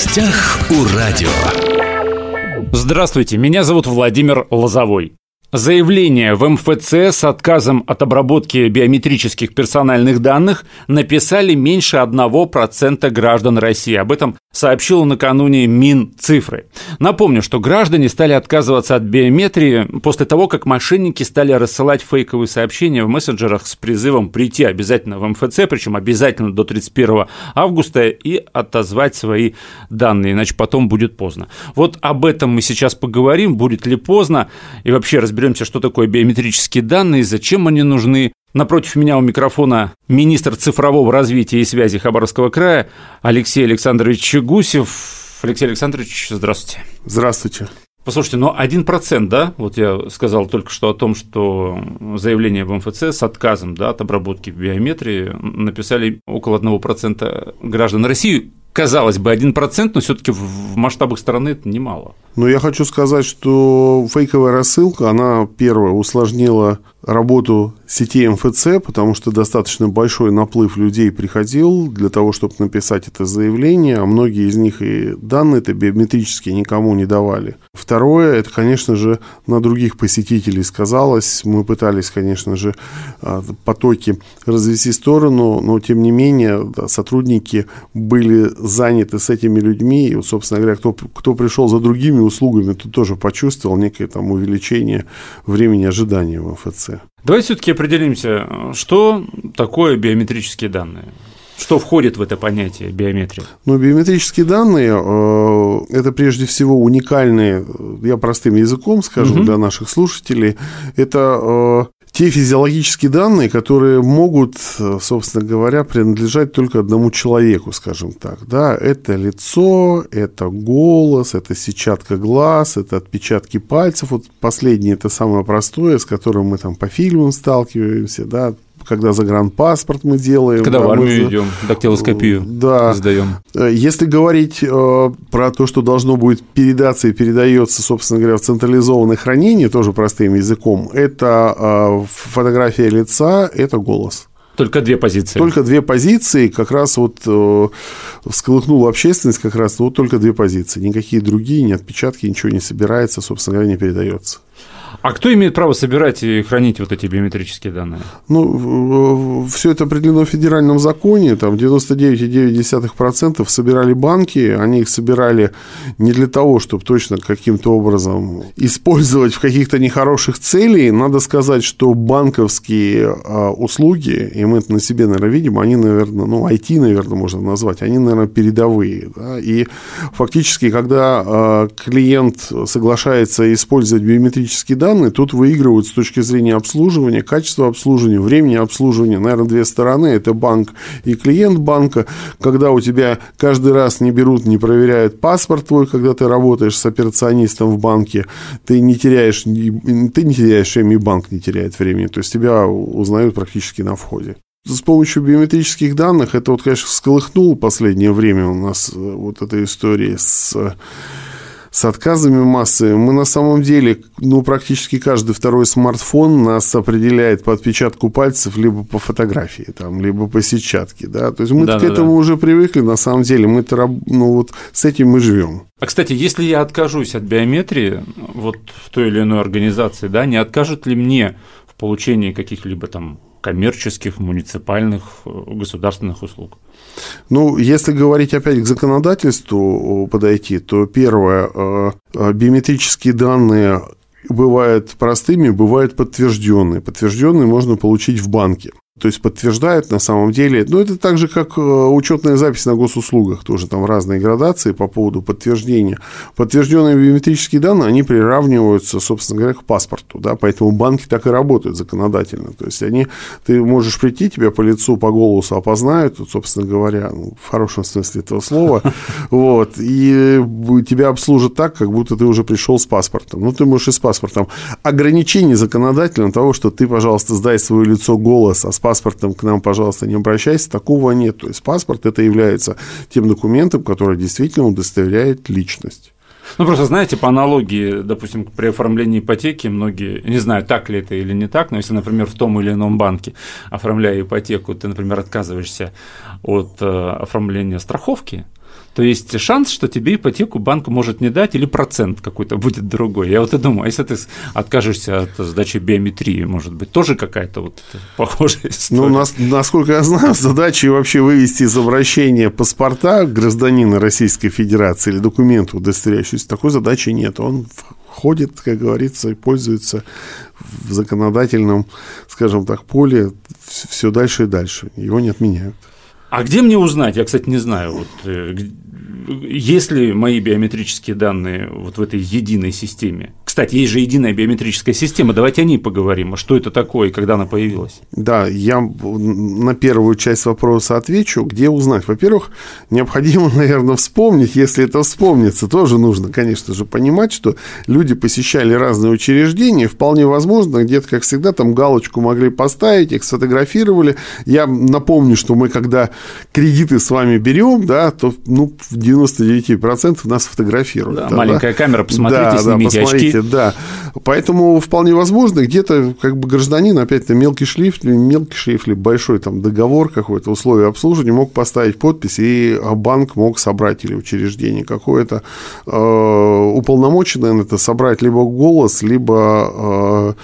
гостях у радио. Здравствуйте, меня зовут Владимир Лозовой. Заявление в МФЦ с отказом от обработки биометрических персональных данных написали меньше 1% граждан России. Об этом сообщил накануне Минцифры. Напомню, что граждане стали отказываться от биометрии после того, как мошенники стали рассылать фейковые сообщения в мессенджерах с призывом прийти обязательно в МФЦ, причем обязательно до 31 августа и отозвать свои данные, иначе потом будет поздно. Вот об этом мы сейчас поговорим, будет ли поздно, и вообще разберемся что такое биометрические данные, зачем они нужны. Напротив меня у микрофона министр цифрового развития и связи Хабаровского края Алексей Александрович Гусев. Алексей Александрович, здравствуйте. Здравствуйте. Послушайте, но один процент, да, вот я сказал только что о том, что заявление в МФЦ с отказом да, от обработки биометрии написали около одного процента граждан России казалось бы, 1%, но все-таки в масштабах страны это немало. Но я хочу сказать, что фейковая рассылка, она, первое, усложнила работу сетей МФЦ, потому что достаточно большой наплыв людей приходил для того, чтобы написать это заявление, а многие из них и данные-то биометрические никому не давали. Второе, это, конечно же, на других посетителей сказалось. Мы пытались, конечно же, а, потоки развести сторону, но, тем не менее, сотрудники были заняты с этими людьми, и, собственно говоря, кто, кто пришел за другими услугами, тот тоже почувствовал некое там увеличение времени ожидания в МФЦ. Давайте все-таки определимся, что такое биометрические данные. Что входит в это понятие биометрия? Ну, биометрические данные э, – это прежде всего уникальные, я простым языком скажу угу. для наших слушателей, это э, те физиологические данные, которые могут, собственно говоря, принадлежать только одному человеку, скажем так. Да, это лицо, это голос, это сетчатка глаз, это отпечатки пальцев. Вот последнее это самое простое, с которым мы там по фильмам сталкиваемся, да, когда загранпаспорт мы делаем. Когда да, в армию мы... идем, дактилоскопию да. сдаем. Если говорить э, про то, что должно будет передаться и передается, собственно говоря, в централизованное хранение, тоже простым языком, это э, фотография лица, это голос. Только две позиции. Только две позиции, как раз вот э, всколыхнула общественность, как раз вот только две позиции. Никакие другие, ни отпечатки, ничего не собирается, собственно говоря, не передается. А кто имеет право собирать и хранить вот эти биометрические данные? Ну, все это определено в федеральном законе. Там 99,9% собирали банки. Они их собирали не для того, чтобы точно каким-то образом использовать в каких-то нехороших целей. Надо сказать, что банковские а, услуги, и мы это на себе, наверное, видим, они, наверное, ну, IT, наверное, можно назвать, они, наверное, передовые. Да? И фактически, когда а, клиент соглашается использовать биометрические данные тут выигрывают с точки зрения обслуживания, качества обслуживания, времени обслуживания. Наверное, две стороны. Это банк и клиент банка. Когда у тебя каждый раз не берут, не проверяют паспорт твой, когда ты работаешь с операционистом в банке, ты не теряешь, ты не теряешь времени, и банк не теряет времени. То есть тебя узнают практически на входе. С помощью биометрических данных это вот, конечно, всколыхнуло последнее время у нас э, вот эта история с с отказами массы. Мы на самом деле, ну, практически каждый второй смартфон нас определяет по отпечатку пальцев, либо по фотографии, там, либо по сетчатке, да. То есть мы да, к да, этому да. уже привыкли, на самом деле, мы ну, вот с этим мы живем. А, кстати, если я откажусь от биометрии, вот в той или иной организации, да, не откажут ли мне в получении каких-либо там коммерческих, муниципальных, э, государственных услуг? Ну, если говорить опять к законодательству подойти, то первое, э, э, биометрические данные бывают простыми, бывают подтвержденные. Подтвержденные можно получить в банке то есть подтверждают на самом деле. Но это так же, как э, учетная запись на госуслугах, тоже там разные градации по поводу подтверждения. Подтвержденные биометрические данные, они приравниваются, собственно говоря, к паспорту, да, поэтому банки так и работают законодательно. То есть они, ты можешь прийти, тебя по лицу, по голосу опознают, собственно говоря, ну, в хорошем смысле этого слова, вот, и тебя обслужат так, как будто ты уже пришел с паспортом. Ну, ты можешь и с паспортом. Ограничение законодательно того, что ты, пожалуйста, сдай свое лицо, голос, а с паспортом к нам, пожалуйста, не обращайся, такого нет. То есть паспорт это является тем документом, который действительно удостоверяет личность. Ну, просто знаете, по аналогии, допустим, при оформлении ипотеки многие, не знаю, так ли это или не так, но если, например, в том или ином банке, оформляя ипотеку, ты, например, отказываешься от э, оформления страховки, То есть шанс, что тебе ипотеку банк может не дать, или процент какой-то будет другой. Я вот и думаю, а если ты откажешься от сдачи биометрии, может быть, тоже какая-то вот похожая история? Ну, нас, насколько я знаю, задача вообще вывести из обращения паспорта гражданина Российской Федерации или документу удостоверяющегося, такой задачи нет. Он ходит, как говорится, и пользуется в законодательном, скажем так, поле все дальше и дальше. Его не отменяют. А где мне узнать? Я, кстати, не знаю. Вот, э, есть ли мои биометрические данные вот в этой единой системе? Кстати, есть же единая биометрическая система. Давайте о ней поговорим. А что это такое и когда она появилась? Да, я на первую часть вопроса отвечу. Где узнать? Во-первых, необходимо, наверное, вспомнить, если это вспомнится, тоже нужно, конечно же, понимать, что люди посещали разные учреждения. Вполне возможно, где-то, как всегда, там галочку могли поставить, их сфотографировали. Я напомню, что мы, когда кредиты с вами берем, да, то ну, в 99% нас фотографируют. Да, да, маленькая да? камера, посмотрите, да, снимите да, посмотрите, очки да. Поэтому вполне возможно, где-то как бы гражданин, опять-то мелкий шрифт, мелкий шрифт, или большой там договор какой-то, условия обслуживания, мог поставить подпись, и банк мог собрать или учреждение какое-то э, уполномоченное на это собрать либо голос, либо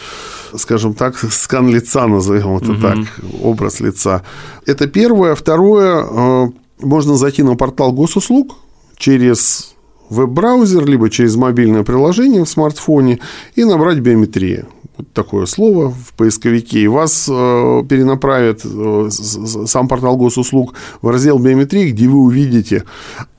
э, скажем так, скан лица, назовем это угу. так, образ лица. Это первое. Второе, э, можно зайти на портал госуслуг через веб-браузер, либо через мобильное приложение в смартфоне и набрать биометрия. Вот такое слово в поисковике, и вас э, перенаправят э, сам портал госуслуг в раздел биометрии, где вы увидите,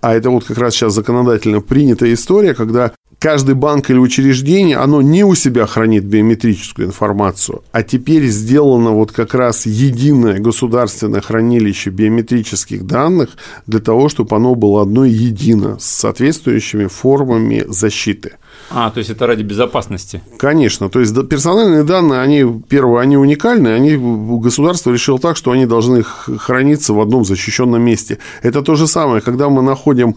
а это вот как раз сейчас законодательно принятая история, когда каждый банк или учреждение, оно не у себя хранит биометрическую информацию, а теперь сделано вот как раз единое государственное хранилище биометрических данных для того, чтобы оно было одно едино с соответствующими формами защиты. А, то есть это ради безопасности? Конечно. То есть персональные данные, они, первое, они уникальны, они, государство решило так, что они должны храниться в одном защищенном месте. Это то же самое, когда мы находим,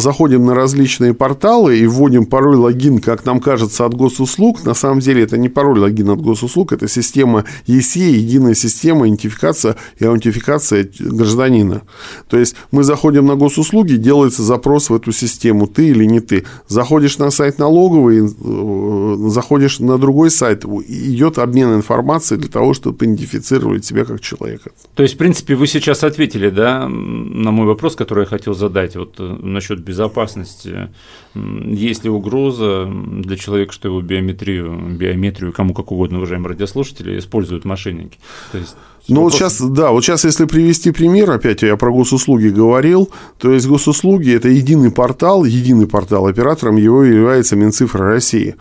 заходим на различные порталы и вводим пароль логин, как нам кажется, от госуслуг. На самом деле это не пароль логин от госуслуг, это система ЕСЕ, единая система идентификация и аутентификация гражданина. То есть мы заходим на госуслуги, делается запрос в эту систему, ты или не ты. Заходишь на сайт налоговый, э, заходишь на другой сайт, идет обмен информацией для того, чтобы идентифицировать себя как человека. То есть, в принципе, вы сейчас ответили, да, на мой вопрос, который я хотел задать, вот э, насчет безопасности. Есть ли угроза для человека, что его биометрию, биометрию, кому как угодно, уважаемые радиослушатели, используют мошенники? То есть ну, вот сейчас, да, вот сейчас, если привести пример, опять я про госуслуги говорил, то есть госуслуги – это единый портал, единый портал, оператором его является Минцифра России.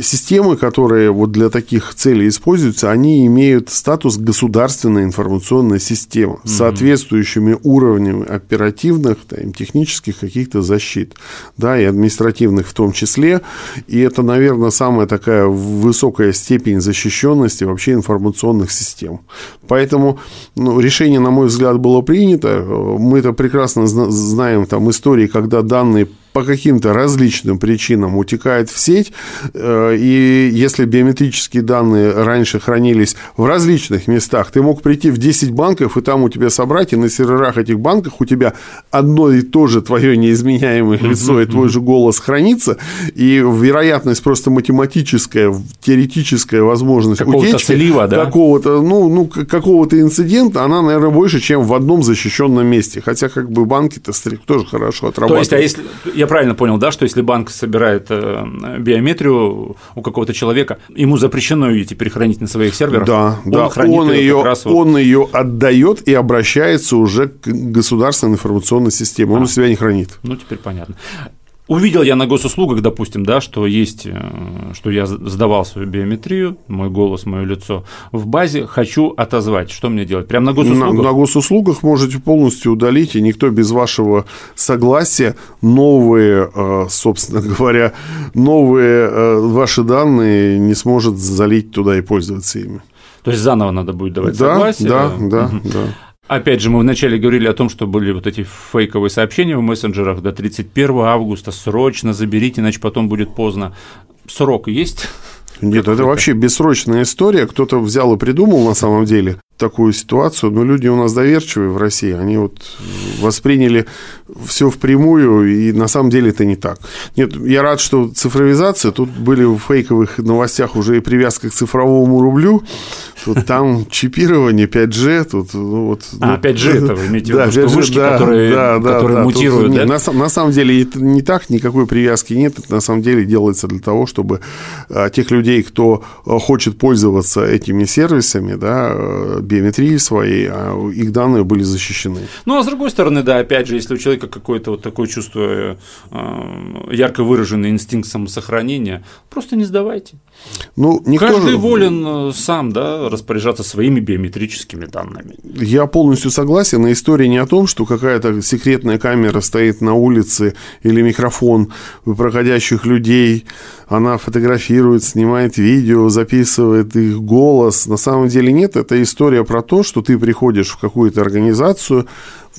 Системы, которые вот для таких целей используются, они имеют статус государственной информационной системы с соответствующими уровнями оперативных, там, технических каких-то защит, да, и административных в том числе. И это, наверное, самая такая высокая степень защищенности вообще информационных систем. Поэтому ну, решение, на мой взгляд, было принято. Мы это прекрасно знаем, там, истории, когда данные по каким-то различным причинам утекает в сеть, э, и если биометрические данные раньше хранились в различных местах, ты мог прийти в 10 банков, и там у тебя собрать, и на серверах этих банков у тебя одно и то же твое неизменяемое лицо и твой же голос хранится, и вероятность просто математическая, теоретическая возможность какого-то утечки, слива, да? какого-то, ну, ну, какого-то инцидента, она, наверное, больше, чем в одном защищенном месте. Хотя, как бы, банки-то тоже хорошо отрабатывают. То есть, а если я правильно понял, да, что если банк собирает э, биометрию у какого-то человека, ему запрещено ее теперь хранить на своих серверах? Да, он да. он, ее, вот... он ее отдает и обращается уже к государственной информационной системе. Он а. у себя не хранит. Ну, теперь понятно. Увидел я на госуслугах, допустим, да, что есть, э, что я сдавал свою биометрию, мой голос, мое лицо в базе, хочу отозвать. Что мне делать? Прямо на госуслугах? На, на госуслугах можете полностью удалить, и никто без вашего согласия новые, э, собственно говоря, новые э, ваши данные не сможет залить туда и пользоваться ими. То есть заново надо будет давать да, согласие? Да, да, угу. да. Опять же, мы вначале говорили о том, что были вот эти фейковые сообщения в мессенджерах до 31 августа. Срочно заберите, иначе потом будет поздно. Срок есть? Нет, это вообще бессрочная история. Кто-то взял и придумал на самом деле такую ситуацию. Но люди у нас доверчивые в России. Они вот восприняли все впрямую, и на самом деле это не так. Нет, я рад, что цифровизация, тут были в фейковых новостях уже и привязка к цифровому рублю, тут там чипирование, 5G, тут ну, вот... А, 5G это вы имеете в виду, что вышки, да, которые, да, да, которые да, мутируют, тут, да? Нет, на, на самом деле это не так, никакой привязки нет, это на самом деле делается для того, чтобы а, тех людей, кто а, хочет пользоваться этими сервисами, да, биометрией своей, а их данные были защищены. Ну, а с другой стороны, да, опять же, если у человека какое-то вот такое чувство, э, ярко выраженный инстинкт самосохранения, просто не сдавайте. Ну, никто Каждый же... волен э, сам да, распоряжаться своими биометрическими данными. Я полностью согласен. И история не о том, что какая-то секретная камера стоит на улице или микрофон проходящих людей, она фотографирует, снимает видео, записывает их голос. На самом деле нет. Это история про то, что ты приходишь в какую-то организацию,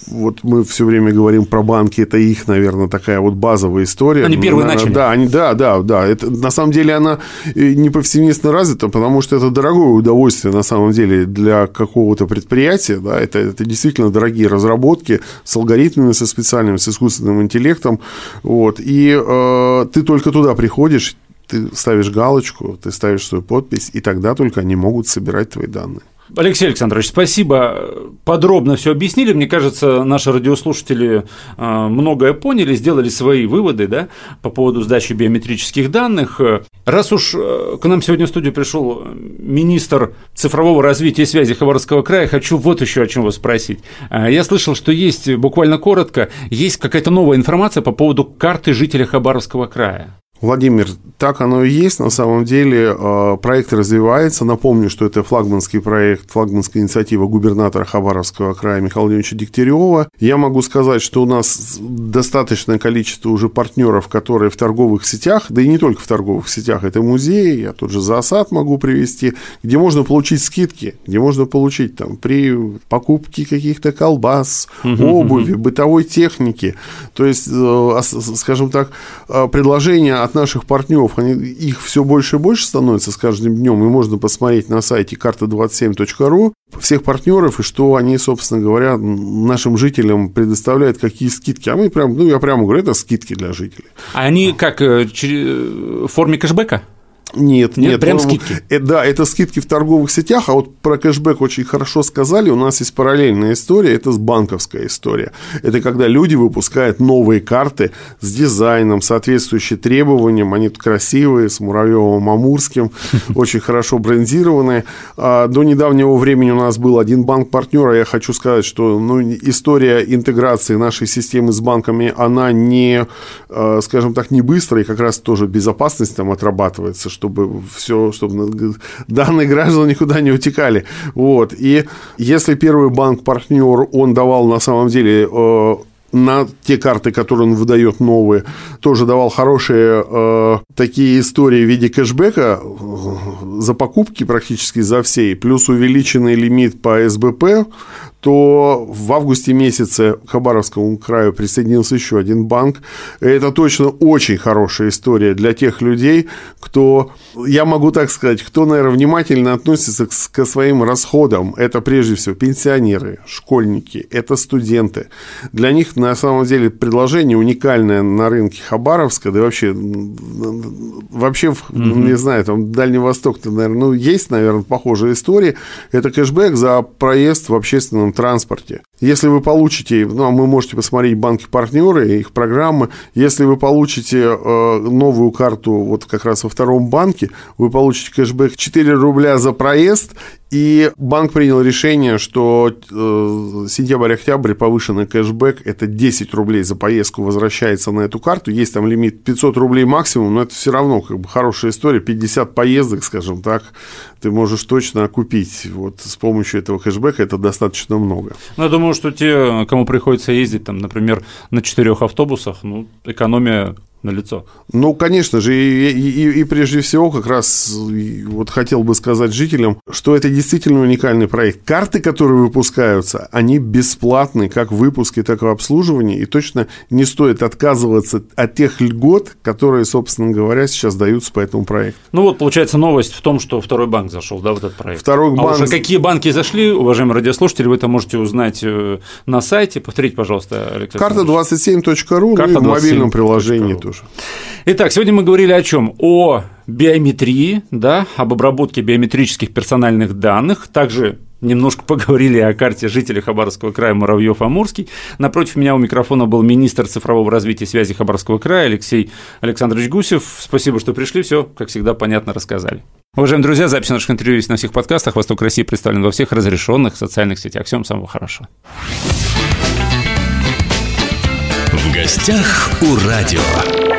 вот мы все время говорим про банки, это их, наверное, такая вот базовая история. Они первые наверное, начали. Да, они, да, да, да. Это, на самом деле она не повсеместно развита, потому что это дорогое удовольствие, на самом деле, для какого-то предприятия. Да, это, это действительно дорогие разработки с алгоритмами, со специальным, с искусственным интеллектом. Вот, и э, ты только туда приходишь, ты ставишь галочку, ты ставишь свою подпись, и тогда только они могут собирать твои данные. Алексей Александрович, спасибо. Подробно все объяснили. Мне кажется, наши радиослушатели а, многое поняли, сделали свои выводы да, по поводу сдачи биометрических данных. Раз уж э, к нам сегодня в студию пришел министр цифрового развития и связи Хабаровского края, хочу вот еще о чем вас спросить. А, я слышал, что есть, буквально коротко, есть какая-то новая информация по поводу карты жителя Хабаровского края. Владимир, так оно и есть. На самом деле э, проект развивается. Напомню, что это флагманский проект, флагманская инициатива губернатора Хабаровского края Михаила Леонидовича Дегтярева. Я могу сказать, что у нас достаточное количество уже партнеров, которые в торговых сетях, да и не только в торговых сетях, это музеи, я тот же Заосад могу привести, где можно получить скидки, где можно получить там при покупке каких-то колбас, обуви, бытовой техники. То есть, э, скажем так, э, предложение от наших партнеров, они, их все больше и больше становится с каждым днем, и можно посмотреть на сайте карта27.ру всех партнеров, и что они, собственно говоря, нашим жителям предоставляют, какие скидки. А мы прям, ну, я прямо говорю, это скидки для жителей. А они как, э, в форме кэшбэка? Нет, нет, нет. Прям скидки. Э, да, это скидки в торговых сетях, а вот про кэшбэк очень хорошо сказали. У нас есть параллельная история, это банковская история. Это когда люди выпускают новые карты с дизайном, соответствующие требованиям. Они красивые, с Муравьевым Амурским, очень хорошо брендированные. А до недавнего времени у нас был один банк-партнер, а я хочу сказать, что ну, история интеграции нашей системы с банками, она не, э, скажем так, не быстрая, и как раз тоже безопасность там отрабатывается, чтобы все, чтобы данные граждан никуда не утекали. Вот. И если первый банк-партнер, он давал на самом деле э, на те карты, которые он выдает новые, тоже давал хорошие э, такие истории в виде кэшбэка э, за покупки практически за все, плюс увеличенный лимит по СБП, то в августе месяце к Хабаровскому краю присоединился еще один банк. Это точно очень хорошая история для тех людей, кто, я могу так сказать, кто, наверное, внимательно относится к, к своим расходам. Это прежде всего пенсионеры, школьники, это студенты. Для них на самом деле предложение уникальное на рынке Хабаровска, да и вообще, вообще, угу. не знаю, там Дальний Восток, наверное, ну, есть, наверное, похожая история. Это кэшбэк за проезд в общественном транспорте. Если вы получите, ну, а вы можете посмотреть банки-партнеры, их программы, если вы получите э, новую карту вот как раз во втором банке, вы получите кэшбэк 4 рубля за проезд и банк принял решение, что э, сентябрь-октябрь повышенный кэшбэк – это 10 рублей за поездку возвращается на эту карту. Есть там лимит 500 рублей максимум, но это все равно как бы хорошая история. 50 поездок, скажем так, ты можешь точно окупить. Вот с помощью этого кэшбэка это достаточно много. Ну, я думаю, что те, кому приходится ездить, там, например, на четырех автобусах, ну, экономия на лицо. Ну, конечно же, и, и, и прежде всего как раз вот хотел бы сказать жителям, что это действительно уникальный проект. Карты, которые выпускаются, они бесплатны как в выпуске, так и в обслуживании, и точно не стоит отказываться от тех льгот, которые, собственно говоря, сейчас даются по этому проекту. Ну вот, получается, новость в том, что второй банк зашел, да, в этот проект. Второй а банк... уже какие банки зашли, уважаемые радиослушатели, вы это можете узнать э, на сайте. Повторите, пожалуйста, Алексей Карта 27.ру, ну и в мобильном приложении тоже. Итак, сегодня мы говорили о чем? О биометрии, да, об обработке биометрических персональных данных, также немножко поговорили о карте жителей Хабаровского края Муравьев-Амурский. Напротив меня у микрофона был министр цифрового развития связи Хабаровского края Алексей Александрович Гусев. Спасибо, что пришли, все, как всегда, понятно рассказали. Уважаемые друзья, запись наших интервью есть на всех подкастах. Восток России представлен во всех разрешенных социальных сетях. Всем самого хорошего. Гостях у радио.